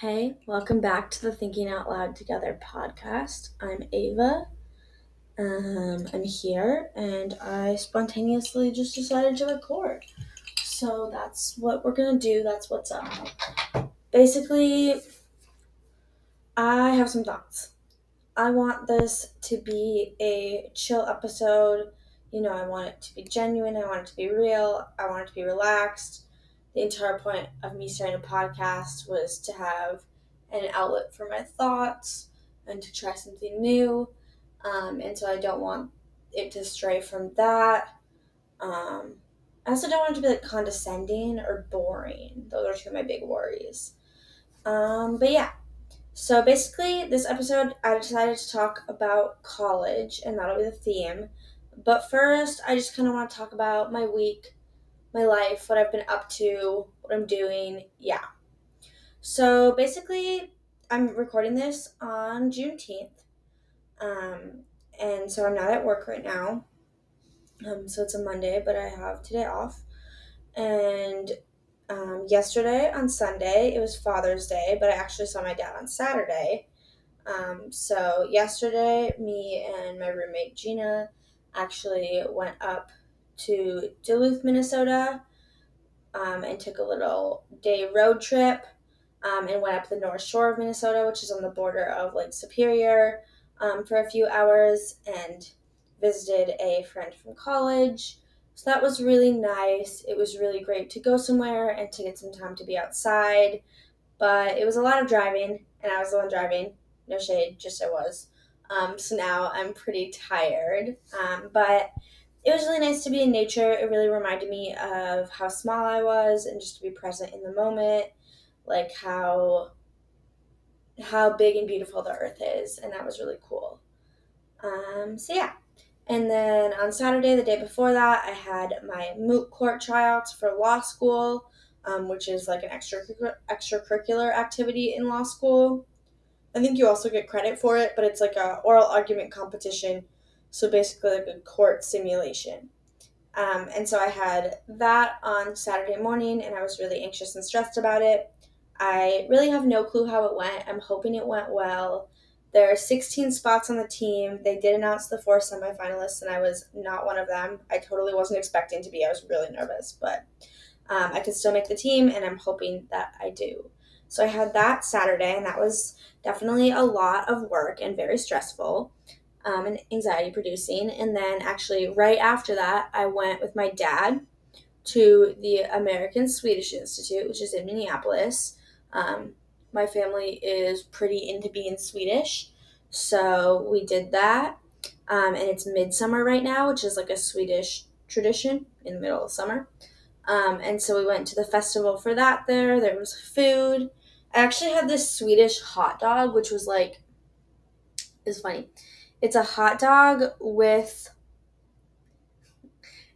Hey, welcome back to the Thinking Out Loud Together podcast. I'm Ava. Um, I'm here and I spontaneously just decided to record. So that's what we're gonna do, that's what's up. Basically, I have some thoughts. I want this to be a chill episode. You know, I want it to be genuine, I want it to be real, I want it to be relaxed the entire point of me starting a podcast was to have an outlet for my thoughts and to try something new. Um, and so I don't want it to stray from that. Um, I also don't want it to be like condescending or boring. Those are two of my big worries. Um, but yeah. So basically, this episode, I decided to talk about college, and that'll be the theme. But first, I just kind of want to talk about my week my life, what I've been up to, what I'm doing. Yeah. So basically, I'm recording this on Juneteenth. Um, and so I'm not at work right now. Um, so it's a Monday, but I have today off. And um, yesterday on Sunday, it was Father's Day, but I actually saw my dad on Saturday. Um, so yesterday, me and my roommate Gina actually went up to Duluth, Minnesota, um, and took a little day road trip um, and went up the North Shore of Minnesota, which is on the border of Lake Superior, um, for a few hours and visited a friend from college. So that was really nice. It was really great to go somewhere and to get some time to be outside. But it was a lot of driving, and I was the one driving. No shade, just I was. Um, so now I'm pretty tired. Um, but it was really nice to be in nature. It really reminded me of how small I was and just to be present in the moment, like how how big and beautiful the earth is, and that was really cool. Um, so yeah. And then on Saturday, the day before that, I had my moot court tryouts for law school, um, which is like an extra extracurricular activity in law school. I think you also get credit for it, but it's like a oral argument competition so basically, like a court simulation. Um, and so I had that on Saturday morning, and I was really anxious and stressed about it. I really have no clue how it went. I'm hoping it went well. There are 16 spots on the team. They did announce the four semifinalists, and I was not one of them. I totally wasn't expecting to be. I was really nervous, but um, I could still make the team, and I'm hoping that I do. So I had that Saturday, and that was definitely a lot of work and very stressful um, and anxiety producing. And then actually, right after that, I went with my dad to the American Swedish Institute, which is in Minneapolis. Um, my family is pretty into being Swedish, so we did that. Um, and it's midsummer right now, which is like a Swedish tradition in the middle of summer. Um, and so we went to the festival for that there. There was food. I actually had this Swedish hot dog, which was like, it's funny. It's a hot dog with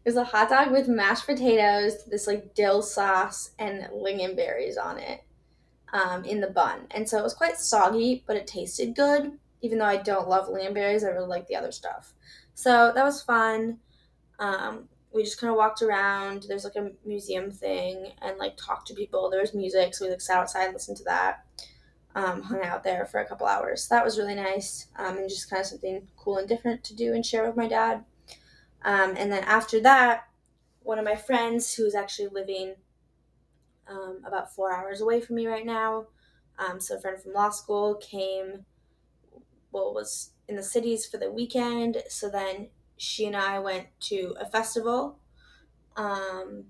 it's a hot dog with mashed potatoes, this like dill sauce, and lingonberries on it um, in the bun. And so it was quite soggy, but it tasted good. Even though I don't love lingonberries, I really like the other stuff. So that was fun. Um, we just kind of walked around. There's like a museum thing and like talked to people. There was music, so we like sat outside and listened to that um, hung out there for a couple hours. That was really nice um, and just kind of something cool and different to do and share with my dad. Um, and then after that, one of my friends who's actually living um, about four hours away from me right now, um, so a friend from law school came, well, was in the cities for the weekend. So then she and I went to a festival um,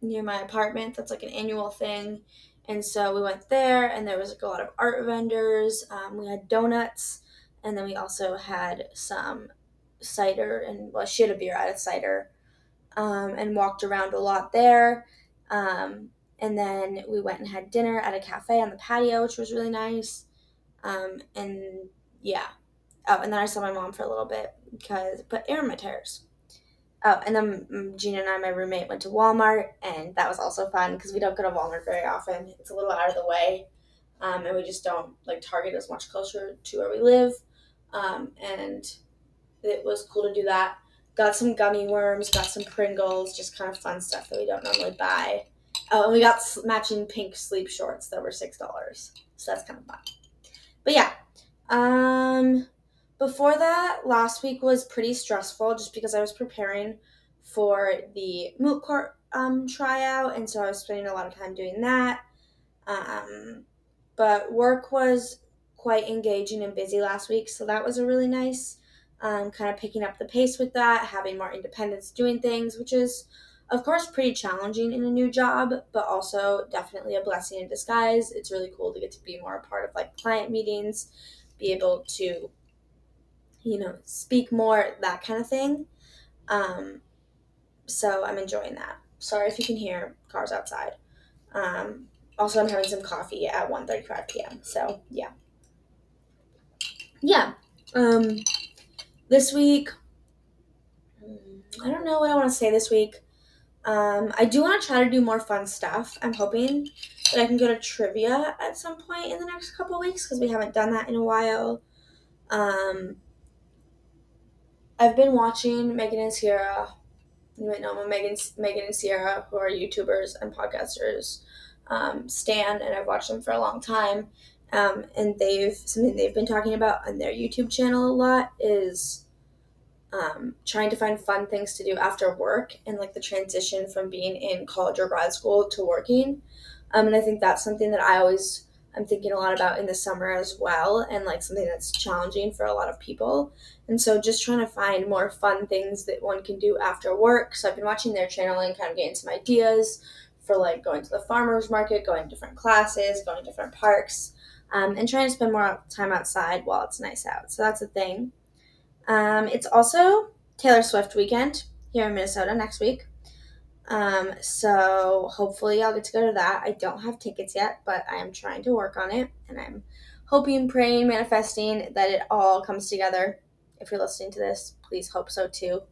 near my apartment. That's like an annual thing and so we went there, and there was like a lot of art vendors. Um, we had donuts, and then we also had some cider, and well, she had a beer, I had a cider, um, and walked around a lot there. Um, and then we went and had dinner at a cafe on the patio, which was really nice. Um, and yeah. Oh, and then I saw my mom for a little bit because put air in my tires. Oh, and then mm, Gina and I, my roommate, went to Walmart, and that was also fun because we don't go to Walmart very often. It's a little out of the way, um, and we just don't like Target as much closer to where we live. Um, and it was cool to do that. Got some gummy worms, got some Pringles, just kind of fun stuff that we don't normally buy. Oh, and we got matching pink sleep shorts that were six dollars. So that's kind of fun. But yeah, um, before that, last week was pretty stressful just because I was preparing for the moot court um, tryout, and so I was spending a lot of time doing that. Um, but work was quite engaging and busy last week, so that was a really nice um, kind of picking up the pace with that, having more independence doing things, which is of course pretty challenging in a new job, but also definitely a blessing in disguise. It's really cool to get to be more a part of like client meetings, be able to, you know, speak more, that kind of thing. Um, so I'm enjoying that. Sorry if you can hear cars outside. Um, also, I'm having some coffee at 1.35 p.m. So yeah, yeah. Um, this week, I don't know what I want to say this week. Um, I do want to try to do more fun stuff. I'm hoping that I can go to trivia at some point in the next couple weeks because we haven't done that in a while. Um, I've been watching Megan and Sierra. You might know Megan, Megan and Sierra, who are YouTubers and podcasters, um, stand, and I've watched them for a long time. Um, and they've something they've been talking about on their YouTube channel a lot is um, trying to find fun things to do after work and like the transition from being in college or grad school to working. Um, and I think that's something that I always I'm thinking a lot about in the summer as well, and like something that's challenging for a lot of people. And so just trying to find more fun things that one can do after work. So I've been watching their channel and kind of getting some ideas for like going to the farmers market, going to different classes, going to different parks, um, and trying to spend more time outside while it's nice out. So that's a thing. Um, it's also Taylor Swift weekend here in Minnesota next week. Um, so hopefully I'll get to go to that. I don't have tickets yet, but I am trying to work on it and I'm hoping, praying, manifesting that it all comes together. If you're listening to this, please hope so too.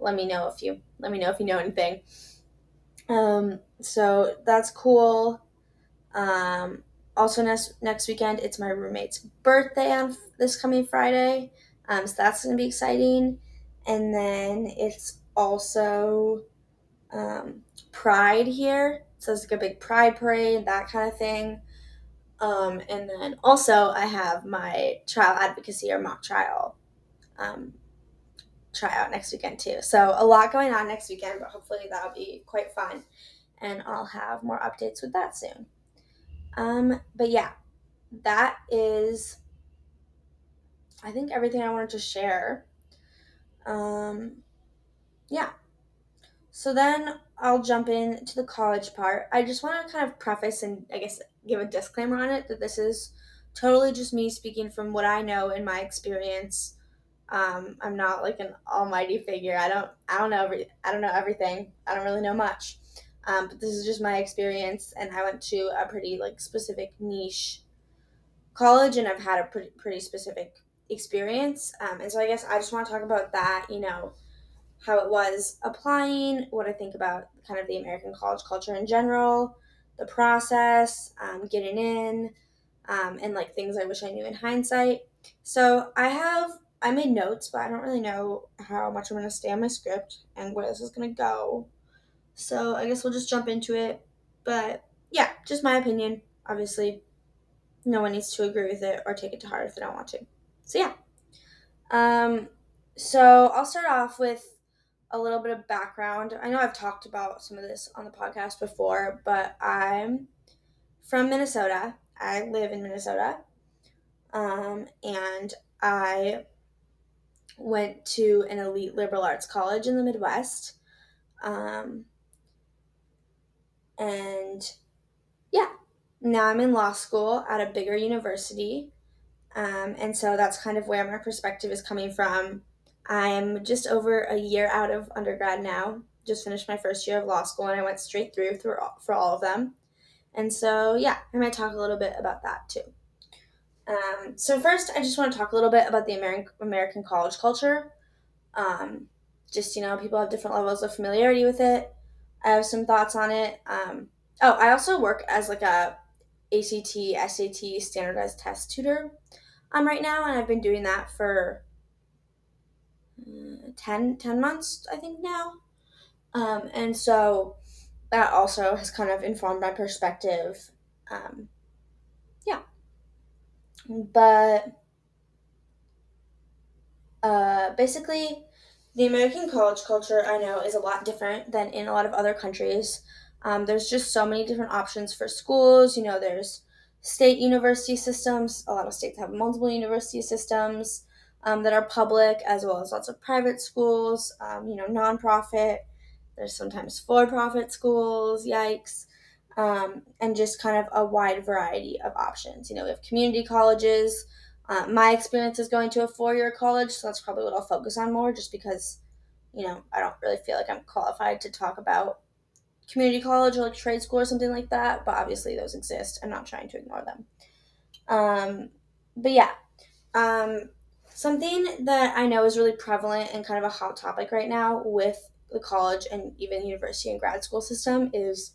Let me know if you let me know if you know anything. Um, so that's cool. Um, also next next weekend, it's my roommate's birthday on this coming Friday. Um, so that's to be exciting. And then it's also um, Pride here. So it's like a big Pride parade, that kind of thing. Um, and then also I have my trial advocacy or mock trial um, tryout next weekend too. So a lot going on next weekend, but hopefully that'll be quite fun. And I'll have more updates with that soon. Um, but yeah, that is I think everything I wanted to share. Um, yeah. So then I'll jump into the college part. I just want to kind of preface and I guess give a disclaimer on it that this is totally just me speaking from what I know in my experience. Um, I'm not like an almighty figure. I don't I don't know every I don't know everything. I don't really know much. Um, but this is just my experience and I went to a pretty like specific niche college and I've had a pretty pretty specific experience. Um, and so I guess I just want to talk about that, you know, how it was applying, what I think about kind of the American college culture in general, the process, um, getting in, um, and like things I wish I knew in hindsight. So I have, I made notes, but I don't really know how much I'm to stay on my script and where this is to go. So I guess we'll just jump into it. But yeah, just my opinion. Obviously, no one needs to agree with it or take it to heart if they don't want to so yeah. Um, so I'll start off with a little bit of background. I know I've talked about some of this on the podcast before, but I'm from Minnesota. I live in Minnesota. Um, and I went to an elite liberal arts college in the Midwest. Um, and yeah, now I'm in law school at a bigger university um, and so that's kind of where my perspective is coming from. I'm just over a year out of undergrad now, just finished my first year of law school, and I went straight through, through all, for all of them. And so, yeah, I might talk a little bit about that too. Um, so, first, I just want to talk a little bit about the American, American college culture. Um, just, you know, people have different levels of familiarity with it. I have some thoughts on it. Um, oh, I also work as like a ACT, SAT standardized test tutor um, right now, and I've been doing that for 10, 10 months, I think now. Um, and so that also has kind of informed my perspective. Um, yeah. But uh, basically, the American college culture I know is a lot different than in a lot of other countries. Um, there's just so many different options for schools. You know, there's state university systems. A lot of states have multiple university systems um, that are public, as well as lots of private schools. Um, you know, nonprofit. There's sometimes for-profit schools. Yikes. Um, and just kind of a wide variety of options. You know, we have community colleges. Uh, my experience is going to a four-year college, so that's probably what I'll focus on more, just because, you know, I don't really feel like I'm qualified to talk about community college or like trade school or something like that. But obviously, those exist. I'm not trying to ignore them. Um, but yeah, um, something that I know is really prevalent and kind of a hot topic right now with the college and even university and grad school system is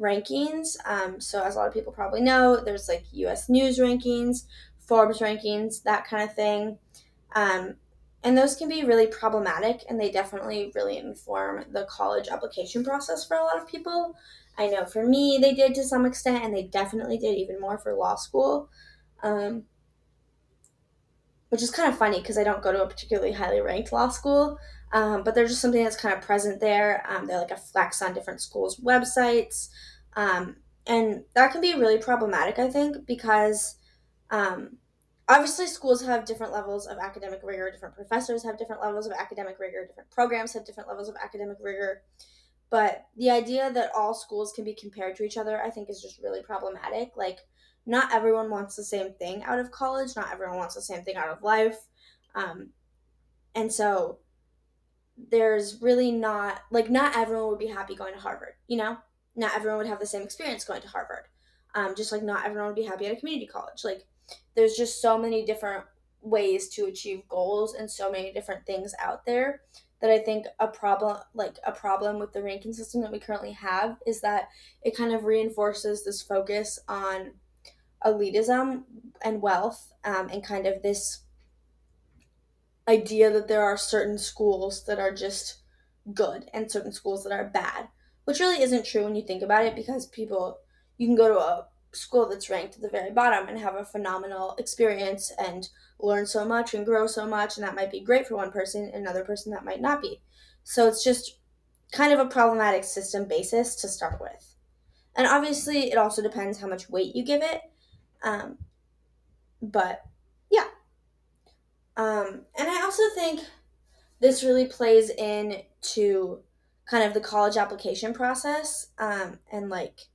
rankings. Um, so, as a lot of people probably know, there's like US News rankings, Forbes rankings, that kind of thing. Um, and those can be really problematic and they definitely really inform the college application process for a lot of people. I know for me, they did to some extent, and they definitely did even more for law school. Um, which is kind of funny because I don't go to a particularly highly ranked law school, um, but they're just something that's kind of present there. Um, they're like a flex on different schools' websites, um, and that can be really problematic, I think, because um, obviously schools have different levels of academic rigor, different professors have different levels of academic rigor, different programs have different levels of academic rigor. But the idea that all schools can be compared to each other, I think, is just really problematic. Like, not everyone wants the same thing out of college, not everyone wants the same thing out of life. Um, and so there's really not, like, not everyone would be happy going to Harvard, you know? Not everyone would have the same experience going to Harvard. Um, just like not everyone would be happy at a community college. Like, there's just so many different ways to achieve goals and so many different things out there that I think a problem like a problem with the ranking system that we currently have is that it kind of reinforces this focus on elitism and wealth um, and kind of this idea that there are certain schools that are just good and certain schools that are bad which really isn't true when you think about it because people you can go to a school that's ranked at the very bottom and have a phenomenal experience and learn so much and grow so much and that might be great for one person and another person that might not be. So it's just kind of a problematic system basis to start with. And obviously it also depends how much weight you give it um, but yeah um, and i also think this really plays into kind of the college application process um, and like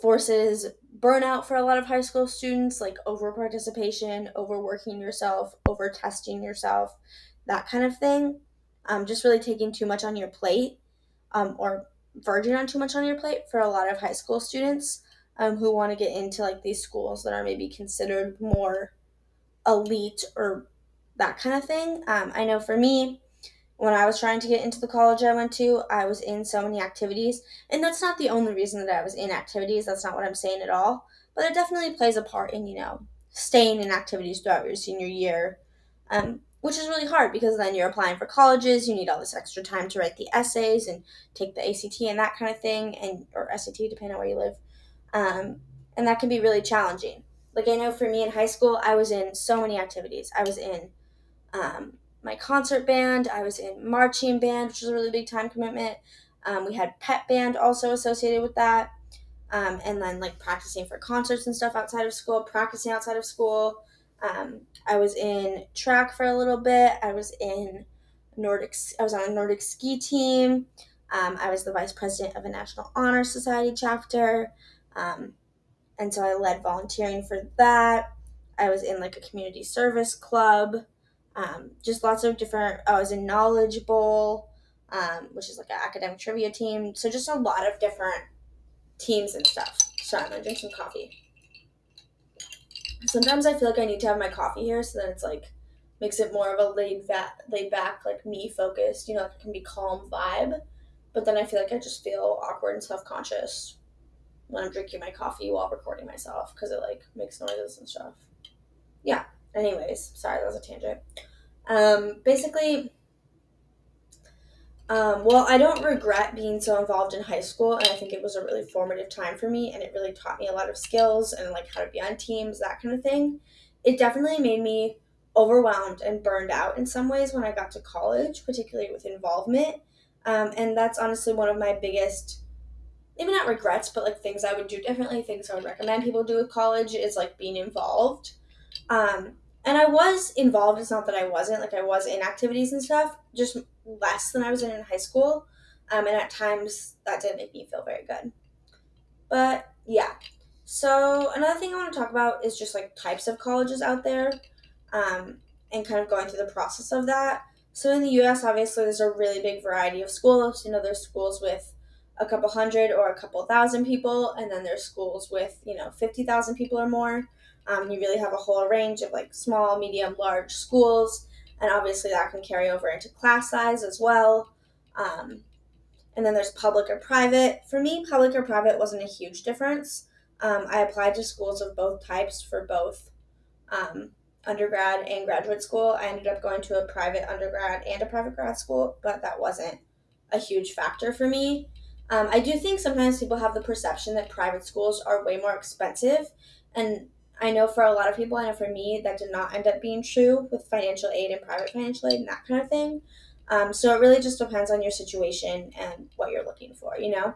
forces burnout for a lot of high school students, like over participation, overworking yourself, over testing yourself, that kind of thing. Um, just really taking too much on your plate um, or verging on too much on your plate for a lot of high school students um, who want to get into like these schools that are maybe considered more elite or that kind of thing. Um, I know for me, when I was trying to get into the college I went to, I was in so many activities. And that's not the only reason that I was in activities. That's not what I'm saying at all. But it definitely plays a part in, you know, staying in activities throughout your senior year, um, which is really hard because then you're applying for colleges. You need all this extra time to write the essays and take the ACT and that kind of thing, and or SAT, depending on where you live. Um, and that can be really challenging. Like I know for me in high school, I was in so many activities. I was in um, my concert band. I was in marching band, which was a really big time commitment. Um, we had pep band also associated with that. Um, and then like practicing for concerts and stuff outside of school, practicing outside of school. Um, I was in track for a little bit. I was in Nordic. I was on a Nordic ski team. Um, I was the vice president of a National Honor Society chapter, um, and so I led volunteering for that. I was in like a community service club um, just lots of different. I was in Knowledge Bowl, um, which is like an academic trivia team. So just a lot of different teams and stuff. Sorry, I'm gonna drink some coffee. Sometimes I feel like I need to have my coffee here, so then it's like makes it more of a laid back, laid back, like me focused. You know, like it can be calm vibe. But then I feel like I just feel awkward and self conscious when I'm drinking my coffee while recording myself because it like makes noises and stuff. Yeah. Anyways, sorry, that was a tangent. Um, basically, Um, well, I don't regret being so involved in high school, and I think it was a really formative time for me, and it really taught me a lot of skills and like how to be on teams, that kind of thing. It definitely made me overwhelmed and burned out in some ways when I got to college, particularly with involvement. Um, and that's honestly one of my biggest, maybe not regrets, but like things I would do differently, things I would recommend people do with college is like being involved. Um, and I was involved. It's not that I wasn't. Like I was in activities and stuff, just less than I was in in high school. Um, and at times that didn't make me feel very good. But yeah. So another thing I want to talk about is just like types of colleges out there, um, and kind of going through the process of that. So in the U.S., obviously, there's a really big variety of schools. You know, there's schools with a couple hundred or a couple thousand people, and then there's schools with you know fifty thousand people or more. Um, you really have a whole range of like small, medium, large schools, and obviously that can carry over into class size as well. Um, and then there's public or private. For me, public or private wasn't a huge difference. Um, I applied to schools of both types for both um, undergrad and graduate school. I ended up going to a private undergrad and a private grad school, but that wasn't a huge factor for me. Um, I do think sometimes people have the perception that private schools are way more expensive, and I know for a lot of people, I know for me, that did not end up being true with financial aid and private financial aid and that kind of thing. Um, so it really just depends on your situation and what you're looking for, you know?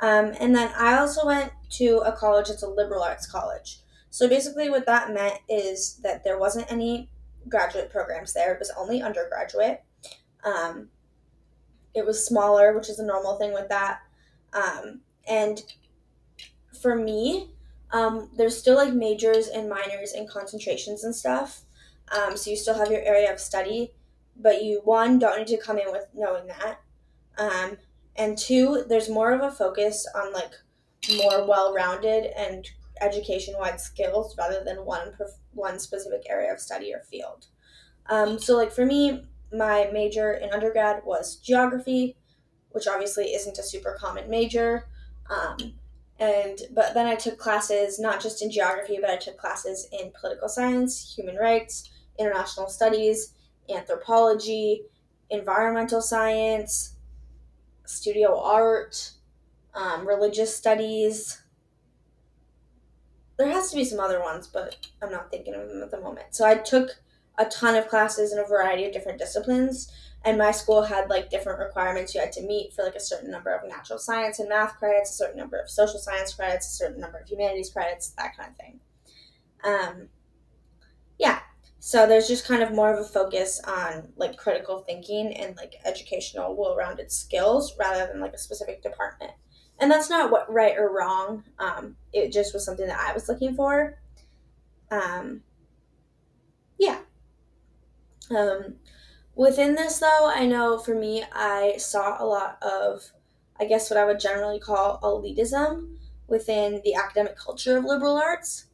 Um, and then I also went to a college that's a liberal arts college. So basically, what that meant is that there wasn't any graduate programs there, it was only undergraduate. Um, it was smaller, which is a normal thing with that. Um, and for me, um, there's still like majors and minors and concentrations and stuff. Um, so you still have your area of study, but you one don't need to come in with knowing that. Um, and two, there's more of a focus on like more well-rounded and education-wide skills rather than one one specific area of study or field. Um, so like for me, my major in undergrad was geography, which obviously isn't a super common major. Um, and but then I took classes not just in geography, but I took classes in political science, human rights, international studies, anthropology, environmental science, studio art, um, religious studies. There has to be some other ones, but I'm not thinking of them at the moment. So I took a ton of classes in a variety of different disciplines and my school had like different requirements you had to meet for like a certain number of natural science and math credits a certain number of social science credits a certain number of humanities credits that kind of thing. Um, yeah so there's just kind of more of a focus on like critical thinking and like educational well-rounded skills rather than like a specific department. And that's not what right or wrong um, it just was something that i was looking for. Um, yeah um, Within this, though, I know for me, I saw a lot of, I guess, what I would generally call elitism within the academic culture of liberal arts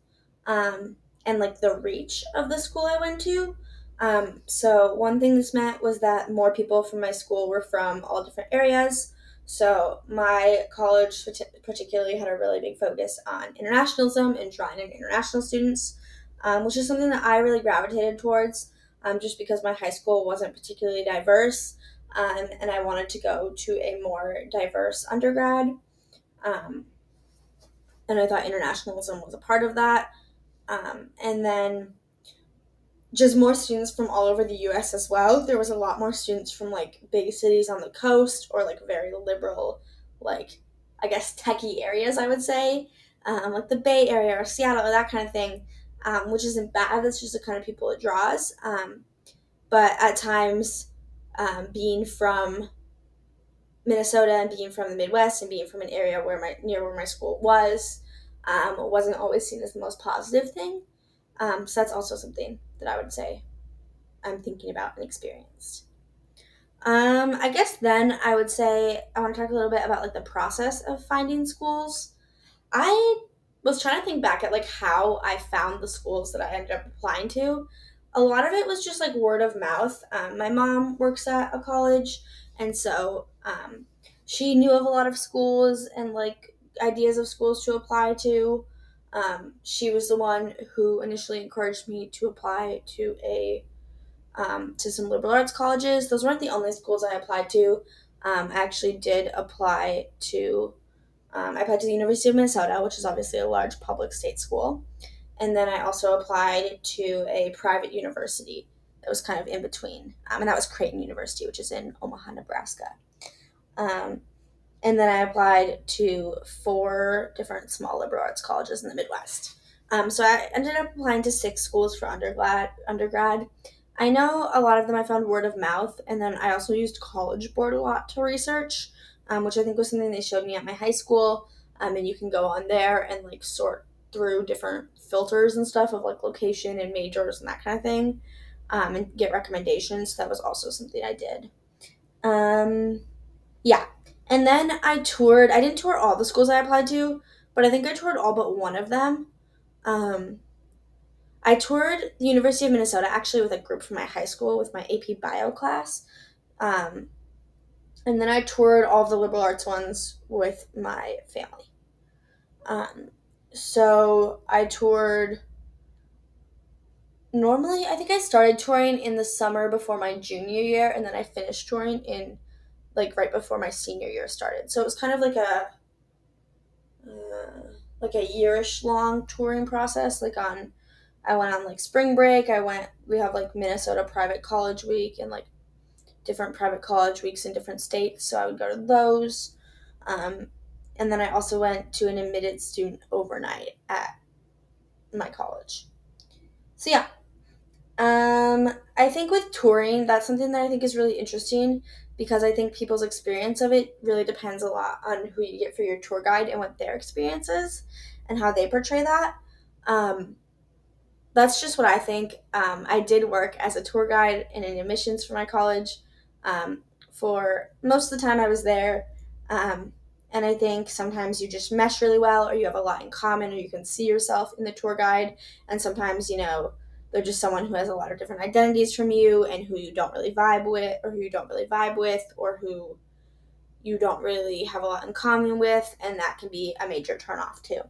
um, and like the reach of the school I went to. Um, so, one thing this meant was that more people from my school were from all different areas. So, my college particularly had a really big focus on internationalism and drawing in international students, um, which is something that I really gravitated towards um, just because my high school wasn't particularly diverse um, and I wanted to go to a more diverse undergrad. Um, and I thought internationalism was a part of that. Um, and then just more students from all over the US as well. There was a lot more students from like big cities on the coast or like very liberal, like I guess techie areas, I would say, um, like the Bay Area or Seattle or that kind of thing um, which isn't bad. That's just the kind of people it draws. Um, but at times, um, being from Minnesota and being from the Midwest and being from an area where my near where my school was, um, wasn't always seen as the most positive thing. Um, so that's also something that I would say I'm thinking about and experienced. Um, I guess then I would say I want to talk a little bit about like the process of finding schools. I was trying to think back at like how I found the schools that I ended up applying to. A lot of it was just like word of mouth. Um, my mom works at a college, and so um, she knew of a lot of schools and like ideas of schools to apply to. Um, she was the one who initially encouraged me to apply to a um, to some liberal arts colleges. Those weren't the only schools I applied to. um, I actually did apply to um, I applied to the University of Minnesota, which is obviously a large public state school, and then I also applied to a private university that was kind of in between, um, and that was Creighton University, which is in Omaha, Nebraska. Um, and then I applied to four different small liberal arts colleges in the Midwest. Um, so I ended up applying to six schools for undergrad. Undergrad, I know a lot of them I found word of mouth, and then I also used College Board a lot to research, um, which I think was something they showed me at my high school. Um, and you can go on there and like sort through different filters and stuff of like location and majors and that kind of thing, um, and get recommendations. So that was also something I did. Um, yeah, and then I toured. I didn't tour all the schools I applied to, but I think I toured all but one of them. Um, I toured the University of Minnesota actually with a group from my high school with my AP Bio class. Um, and then I toured all the liberal arts ones with my family. Um, so I toured. Normally, I think I started touring in the summer before my junior year, and then I finished touring in like right before my senior year started. So it was kind of like a uh, like a yearish long touring process. Like on, I went on like spring break. I went. We have like Minnesota Private College Week and like different private college weeks in different states. So I would go to those. Um, and then I also went to an admitted student overnight at my college. So yeah. Um, I think with touring, that's something that I think is really interesting because I think people's experience of it really depends a lot on who you get for your tour guide and what their experience is and how they portray that. Um, that's just what I think. Um, I did work as a tour guide and in admissions for my college um, for most of the time I was there. Um, and I think sometimes you just mesh really well, or you have a lot in common, or you can see yourself in the tour guide. And sometimes, you know, they're just someone who has a lot of different identities from you and who you don't really vibe with, or who you don't really vibe with, or who you don't really have a lot in common with, and that can be a major turnoff too.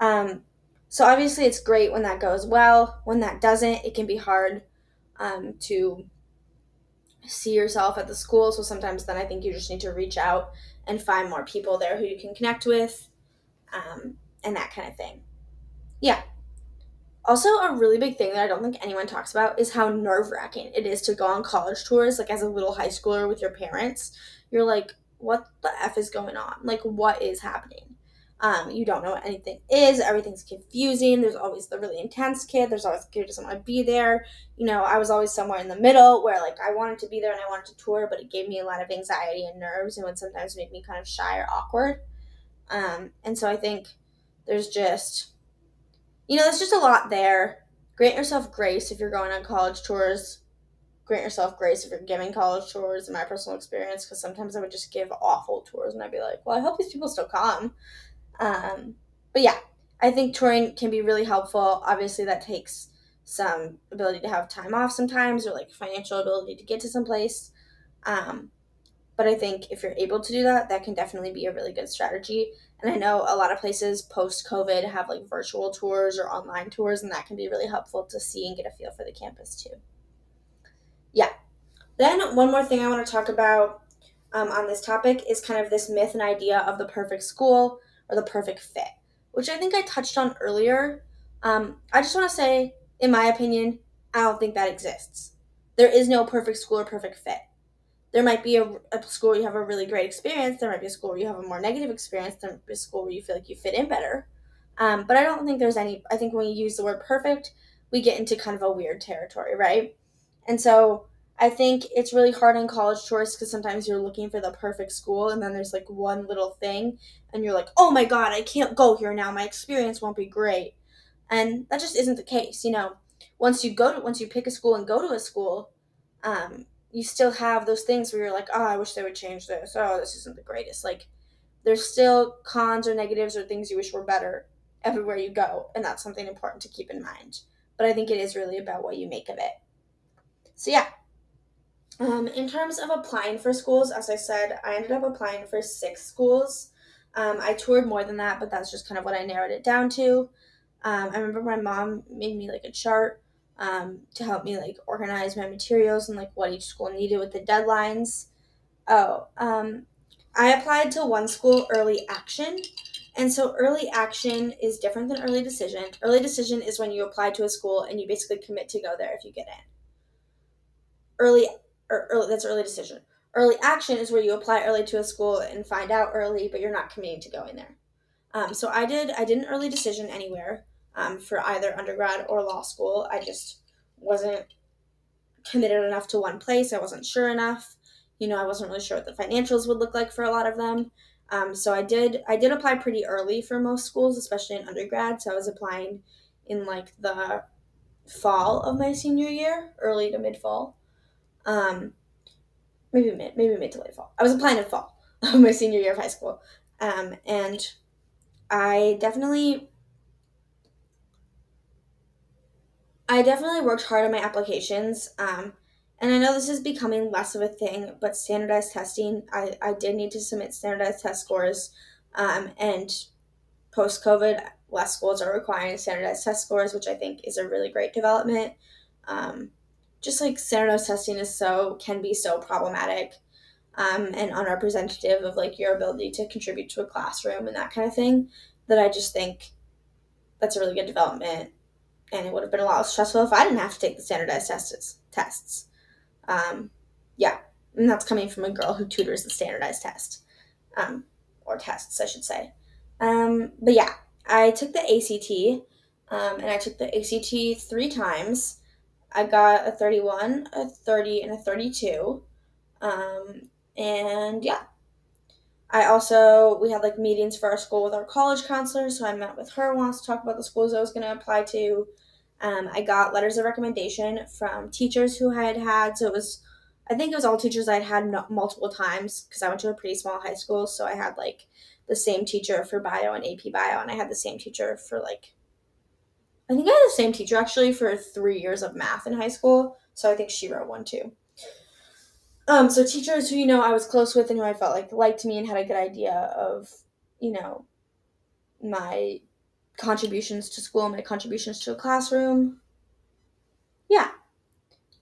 Um, so obviously, it's great when that goes well. When that doesn't, it can be hard um, to see yourself at the school. So sometimes then I think you just need to reach out and find more people there who you can connect with, um, and that kind of thing. Yeah. Also, a really big thing that I don't think anyone talks about is how nerve wracking it is to go on college tours, like as a little high schooler with your parents. You're like, what the F is going on? Like, what is happening? Um, you don't know what anything is. Everything's confusing. There's always the really intense kid. There's always the kid who doesn't want to be there. You know, I was always somewhere in the middle where like I wanted to be there and I wanted to tour, but it gave me a lot of anxiety and nerves and would sometimes make me kind of shy or awkward. Um, and so I think there's just you know, there's just a lot there. Grant yourself grace if you're going on college tours. Grant yourself grace if you're giving college tours, in my personal experience, because sometimes I would just give awful tours and I'd be like, well, I hope these people still come. Um, but yeah, I think touring can be really helpful. Obviously, that takes some ability to have time off sometimes or like financial ability to get to some place. Um, but I think if you're able to do that, that can definitely be a really good strategy. And I know a lot of places post COVID have like virtual tours or online tours, and that can be really helpful to see and get a feel for the campus too. Yeah. Then, one more thing I want to talk about um, on this topic is kind of this myth and idea of the perfect school or the perfect fit, which I think I touched on earlier. Um, I just want to say, in my opinion, I don't think that exists. There is no perfect school or perfect fit there might be a, a school where you have a really great experience. There might be a school where you have a more negative experience. There might be a school where you feel like you fit in better. Um, but I don't think there's any. I think when you use the word perfect, we get into kind of a weird territory, right? And so I think it's really hard on college tours because sometimes you're looking for the perfect school and then there's like one little thing and you're like, oh my god, I can't go here now. My experience won't be great. And that just isn't the case. You know, once you go to, once you pick a school and go to a school, um, you still have those things where you're like, oh, I wish they would change this. Oh, this isn't the greatest. Like, there's still cons or negatives or things you wish were better everywhere you go. And that's something important to keep in mind. But I think it is really about what you make of it. So, yeah. Um, in terms of applying for schools, as I said, I ended up applying for six schools. Um, I toured more than that, but that's just kind of what I narrowed it down to. Um, I remember my mom made me like a chart um, to help me like organize my materials and like what each school needed with the deadlines. Oh, um, I applied to one school, Early Action. And so early action is different than early decision. Early decision is when you apply to a school and you basically commit to go there if you get in. Early, or early that's early decision. Early action is where you apply early to a school and find out early, but you're not committing to going there. Um, so I did I did an early decision anywhere um, for either undergrad or law school. I just wasn't committed enough to one place. I wasn't sure enough. You know, I wasn't really sure what the financials would look like for a lot of them. Um, so I did I did apply pretty early for most schools, especially in undergrad. So I was applying in like the fall of my senior year, early to mid fall. Um, maybe mid, maybe mid to late fall. I was applying in fall of my senior year of high school, um, and I definitely I definitely worked hard on my applications. Um, and I know this is becoming less of a thing, but standardized testing, I, I did need to submit standardized test scores. Um, and post COVID, less schools are requiring standardized test scores, which I think is a really great development. Um, just like standardized testing is so, can be so problematic um, and unrepresentative of like your ability to contribute to a classroom and that kind of thing, that I just think that's a really good development. And it would have been a lot less stressful if I didn't have to take the standardized tests. tests. Um, yeah, and that's coming from a girl who tutors the standardized test, um, or tests, I should say. Um, but yeah, I took the ACT, um, and I took the ACT three times. I got a 31, a 30, and a 32. Um, and yeah. I also, we had like meetings for our school with our college counselor, so I met with her once to talk about the schools I was going to apply to. Um, I got letters of recommendation from teachers who I had had. So it was, I think it was all teachers I'd had multiple times because I went to a pretty small high school. So I had like the same teacher for bio and AP bio, and I had the same teacher for like, I think I had the same teacher actually for three years of math in high school. So I think she wrote one too. Um, so teachers who you know I was close with and who I felt like liked me and had a good idea of, you know, my contributions to school, my contributions to a classroom. Yeah.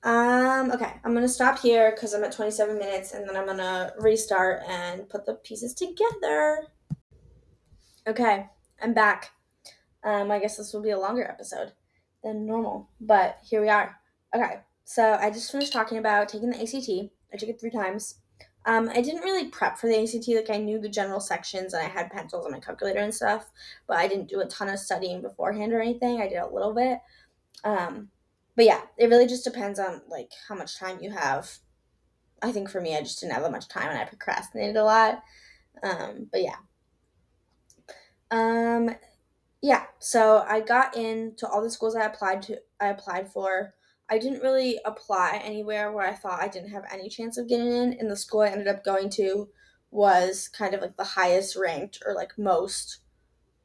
Um, okay, I'm gonna stop here because I'm at 27 minutes and then I'm gonna restart and put the pieces together. Okay, I'm back. Um, I guess this will be a longer episode than normal, but here we are. Okay, so I just finished talking about taking the ACT. I took it three times. Um, I didn't really prep for the ACT. Like I knew the general sections and I had pencils on my calculator and stuff, but I didn't do a ton of studying beforehand or anything. I did a little bit. Um, but yeah, it really just depends on like how much time you have. I think for me, I just didn't have that much time and I procrastinated a lot. Um, but yeah. Um, yeah. So I got into all the schools I applied to. I applied for. I didn't really apply anywhere where I thought I didn't have any chance of getting in. And the school I ended up going to was kind of like the highest ranked or like most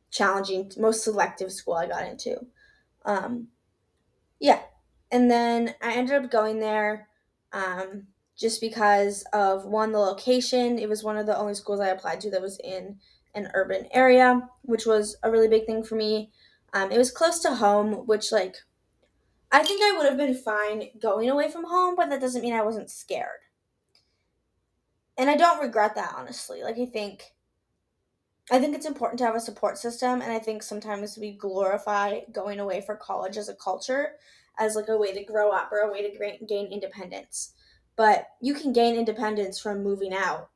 challenging, most selective school I got into. Um, yeah. And then I ended up going there um, just because of one, the location. It was one of the only schools I applied to that was in an urban area, which was a really big thing for me. Um, it was close to home, which, like, I think I would have been fine going away from home, but that doesn't mean I wasn't scared. And I don't regret that honestly. Like I think I think it's important to have a support system and I think sometimes we glorify going away for college as a culture as like a way to grow up or a way to gain independence. But you can gain independence from moving out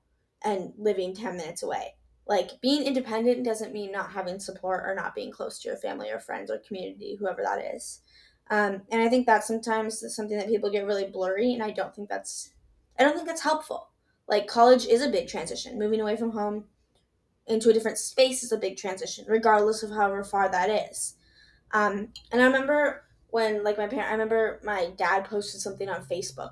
and living 10 minutes away. Like being independent doesn't mean not having support or not being close to your family or friends or community, whoever that is. Um, and I think that sometimes something that people get really blurry, and I don't think that's I don't think that's helpful. Like college is a big transition. Moving away from home into a different space is a big transition, regardless of however far that is. Um, and I remember when, like, my parent, I remember my dad posted something on Facebook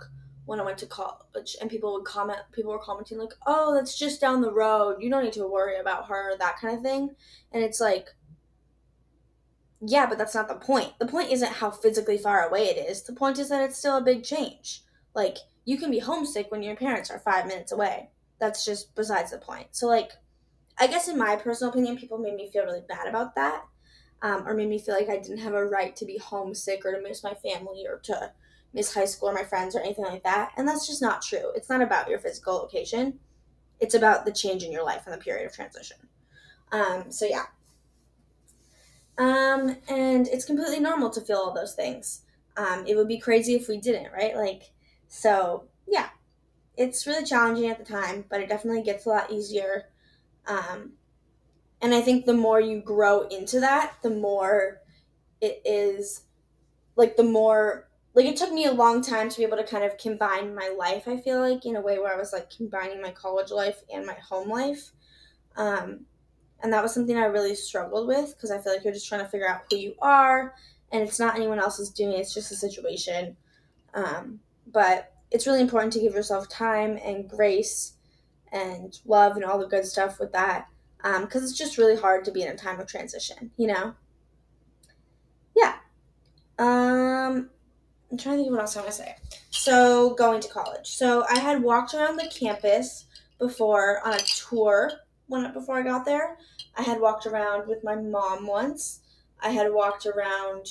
when I went to college, and people would comment, people were commenting, like, oh, that's just down the road. You don't need to worry about her, that kind of thing. And it's like, yeah, but that's not the point. The point isn't how physically far away it is. The point is that it's still a big change. Like, you can be homesick when your parents are five minutes away. That's just besides the point. So, like, I guess in my personal opinion, people made me feel really bad about that. Um, or made me feel like I didn't have a right to be homesick or to miss my family or to, miss high school or my friends or anything like that. And that's just not true. It's not about your physical location, it's about the change in your life and the period of transition. Um, so, yeah. Um, and it's completely normal to feel all those things. Um, it would be crazy if we didn't, right? Like, so yeah, it's really challenging at the time, but it definitely gets a lot easier. Um, and I think the more you grow into that, the more it is like the more like it took me a long time to be able to kind of combine my life i feel like in a way where i was like combining my college life and my home life. Um, and that was something i really struggled with because i feel like you're just trying to figure out who you are and it's not anyone else's doing it's just a situation. Um, but it's really important to give yourself time and grace and love and all the good stuff with that because um, it's just really hard to be in a time of transition you know? Yeah. Um I'm trying to think of what else I want to say. So, going to college. So, I had walked around the campus before on a tour when before I got there. I had walked around with my mom once. I had walked around.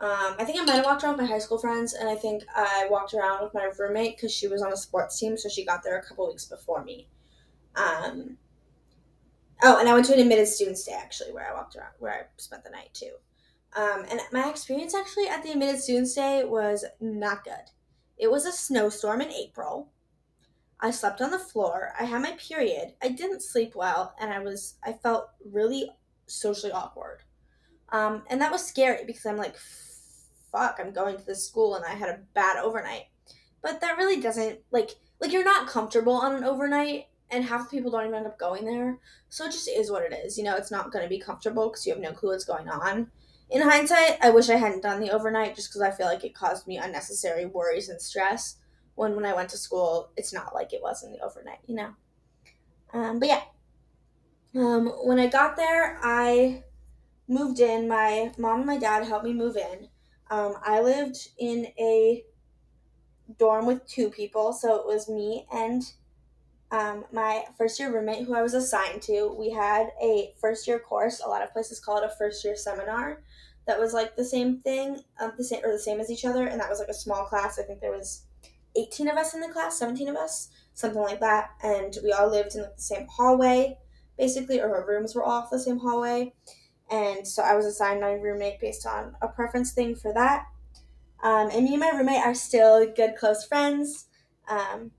Um, I think I might have walked around with my high school friends, and I think I walked around with my roommate because she was on a sports team, so she got there a couple weeks before me. Um, oh, and I went to an admitted students day actually, where I walked around, where I spent the night too. Um, and my experience actually at the admitted students day was not good. It was a snowstorm in April. I slept on the floor. I had my period. I didn't sleep well, and I was I felt really socially awkward. Um, and that was scary because I'm like, fuck, I'm going to this school and I had a bad overnight. But that really doesn't like like you're not comfortable on an overnight, and half the people don't even end up going there. So it just is what it is. You know, it's not going to be comfortable because you have no clue what's going on in hindsight, I wish I hadn't done the overnight just because I feel like it caused me unnecessary worries and stress. When when I went to school, it's not like it was in the overnight, you know. Um, but yeah, um, when I got there, I moved in. My mom and my dad helped me move in. Um, I lived in a dorm with two people, so it was me and um, my first year roommate who I was assigned to. We had a first year course. A lot of places call it a first year seminar that was like the same thing, um, the same or the same as each other, and that was like a small class. I think there was eighteen of us in the class, seventeen of us, something like that, and we all lived in like, the same hallway, basically, or our rooms were all off the same hallway, and so I was assigned my roommate based on a preference thing for that. Um, and me and my roommate are still good, close friends. Um,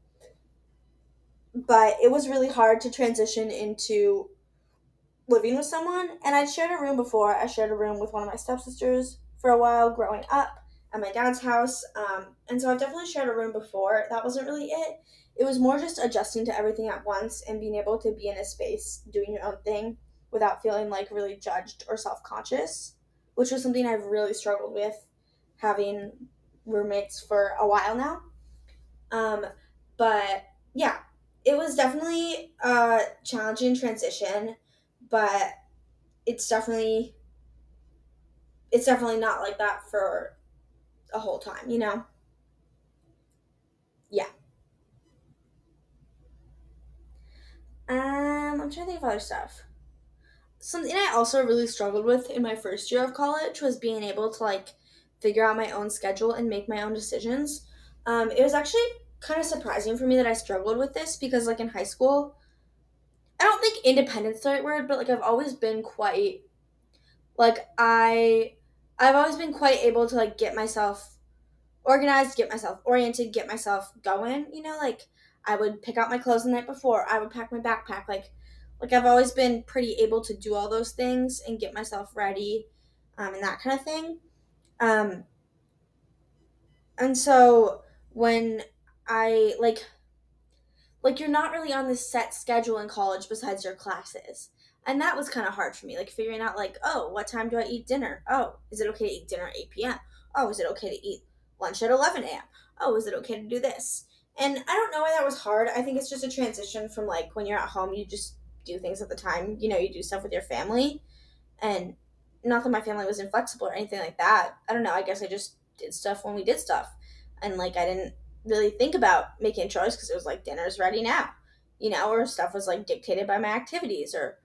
but it was really hard to transition into living with someone. And I'd shared a room before. I shared a room with one of my stepsisters for a while growing up at my dad's house. Um, and so I've definitely shared a room before. That wasn't really it. It was more just adjusting to everything at once and being able to be in a space doing your own thing without feeling like really judged or self conscious, which was something I've really struggled with having roommates for a while now. Um, but yeah, it was definitely a challenging transition but it's definitely it's definitely not like that for a whole time, you know? Yeah. Um, I'm trying to think of other stuff. Something I also really struggled with in my first year of college was being able to like figure out my own schedule and make my own decisions. Um, it was actually kind of surprising for me that I struggled with this because like in high school, I don't think independent's the right word, but like I've always been quite like I I've always been quite able to like get myself organized, get myself oriented, get myself going, you know, like I would pick out my clothes the night before, I would pack my backpack, like like I've always been pretty able to do all those things and get myself ready um, and that kind of thing. Um, and so when I like like you're not really on this set schedule in college besides your classes. And that was kind of hard for me like figuring out like oh what time do i eat dinner? Oh is it okay to eat dinner at 8 p.m oh is it okay to eat lunch at 11 a.m oh is it okay to do this? And i don't know why that was hard. I think it's just a transition from like when you're at home you just do things at the time. You know you do stuff with your family. And not that my family was inflexible or anything like that. I don't know. I guess i just did stuff when we did stuff. And like i didn't really think about making a choice because it was like dinner's ready now, you know, or stuff was like dictated by my activities or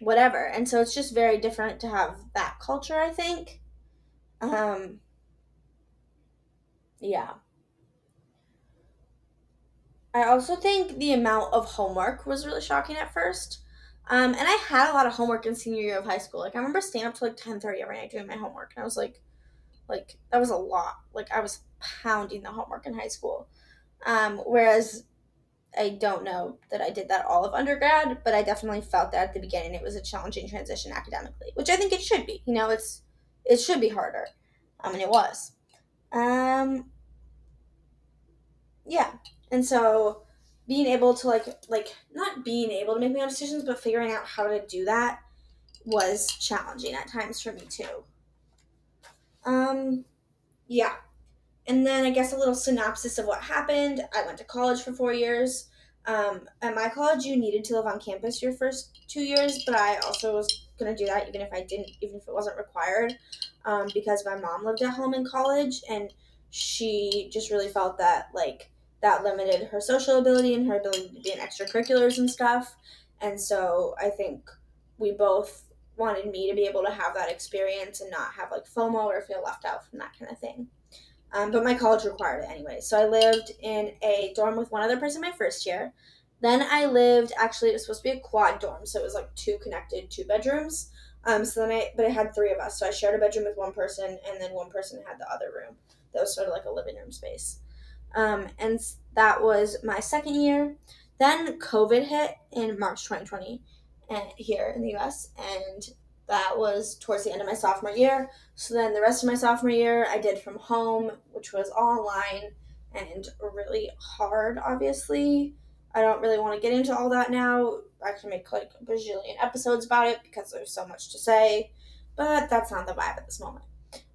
whatever. And so it's just very different to have that culture, I think. Um Yeah. I also think the amount of homework was really shocking at first. Um, and I had a lot of homework in senior year of high school. Like I remember staying up to like ten thirty every night doing my homework, and I was like, like that was a lot. Like I was pounding the homework in high school. Um, whereas I don't know that I did that all of undergrad, but I definitely felt that at the beginning it was a challenging transition academically, which I think it should be. You know, it's it should be harder. I mean, it was. Um, yeah, and so being able to like like not being able to make my own decisions, but figuring out how to do that was challenging at times for me too. Um, yeah. And then I guess a little synopsis of what happened. I went to college for four years. Um, at my college, you needed to live on campus your first two years, but I also was gonna do that even if I didn't, even if it wasn't required, um, because my mom lived at home in college, and she just really felt that like that limited her social ability and her ability to be in extracurriculars and stuff. And so I think we both wanted me to be able to have that experience and not have like FOMO or feel left out from that kind of thing. Um, but my college required it anyway. So I lived in a dorm with one other person my first year. Then I lived actually it was supposed to be a quad dorm, so it was like two connected two bedrooms. Um, so then I but it had three of us, so I shared a bedroom with one person, and then one person had the other room. That was sort of like a living room space. Um, and that was my second year. Then COVID hit in March 2020 and here in the US, and that was towards the end of my sophomore year. So then the rest of my sophomore year, I did from home, which was online and really hard, obviously. I don't really want to get into all that now. I can make like a bajillion episodes about it because there's so much to say, but that's not the vibe at this moment.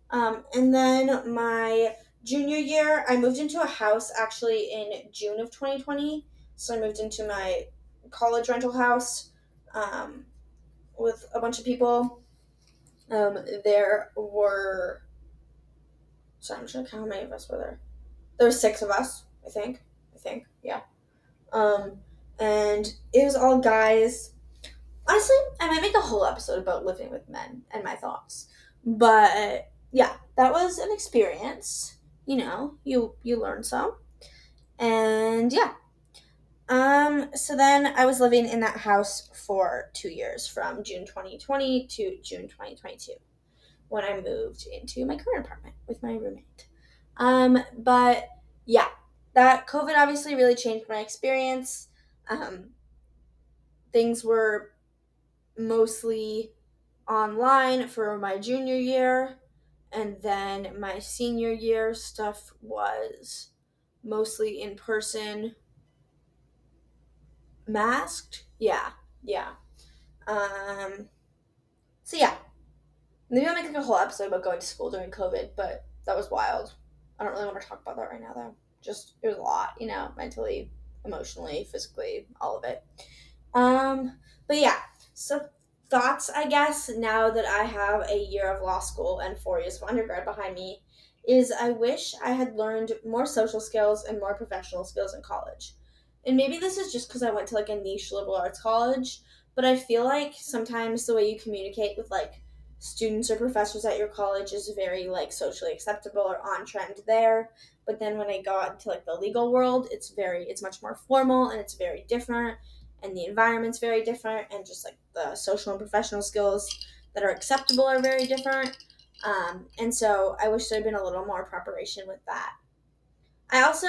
Um, and then my junior year, I moved into a house actually in June of 2020. So I moved into my college rental house um, with a bunch of people. Um, there were. So I'm trying to count how many of us were there. There were six of us, I think. I think, yeah. Um, and it was all guys. Honestly, I might make a whole episode about living with men and my thoughts. But yeah, that was an experience. You know, you you learn some. And yeah. Um, so then I was living in that house for two years from June 2020 to June 2022 when I moved into my current apartment with my roommate. Um, but yeah, that COVID obviously really changed my experience. Um, things were mostly online for my junior year, and then my senior year stuff was mostly in person, masked. Yeah, yeah. Um, so yeah, maybe I'll make like a whole episode about going to school during COVID, but that was wild. I don't really want to talk about that right now, though. Just it was a lot, you know, mentally, emotionally, physically, all of it. Um, but yeah, so thoughts, I guess, now that I have a year of law school and four years of undergrad behind me, is I wish I had learned more social skills and more professional skills in college. And maybe this is just because I went to like a niche liberal arts college, but I feel like sometimes the way you communicate with like students or professors at your college is very like socially acceptable or on trend there. But then when i got into like the legal world it's very it's much more formal and it's very different and the environment's very different and just like the social and professional skills that are acceptable are very different. Um, and so i wish there'd been a little more preparation with that i also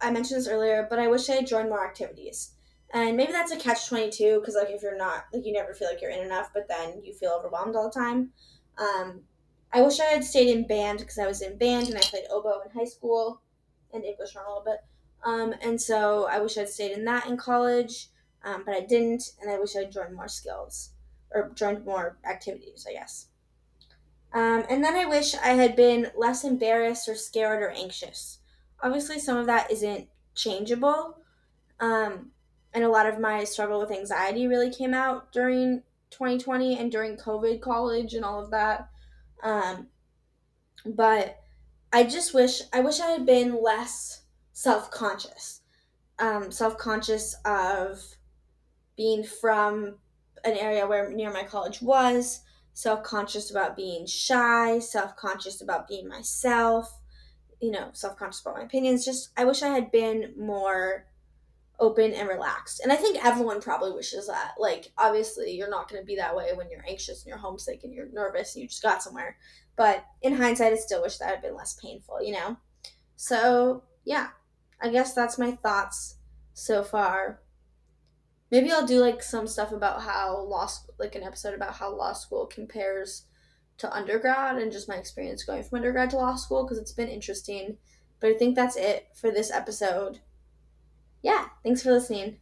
i mentioned this earlier but i wish i had joined more activities and maybe that's a catch 22 because, like, if you're not, like, you never feel like you're in enough, but then you feel overwhelmed all the time. Um, I wish I had stayed in band because I was in band and I played oboe in high school and English a little bit. Um, and so I wish I'd stayed in that in college, um, but I didn't, and I wish I'd joined more skills or joined more activities, I guess. Um, and then I wish I had been less embarrassed or scared or anxious. Obviously, some of that isn't changeable. Um, and a lot of my struggle with anxiety really came out during 2020 and during COVID college and all of that. Um, but I just wish I wish I had been less self conscious, um, self conscious of being from an area where near my college was, self conscious about being shy, self conscious about being myself, you know, self conscious about my opinions. Just, I wish I had been more open and relaxed. And I think everyone probably wishes that. Like, obviously, you're not going to be that way when you're anxious and you're homesick and you're nervous and you just got somewhere. But in hindsight, I still wish that had been less painful, you know? So, yeah, I guess that's my thoughts so far. Maybe I'll do like some stuff about how law like an episode about how law school compares to undergrad and just my experience going from undergrad to law school because it's been interesting. But I think that's it for this episode. Yeah, thanks for listening.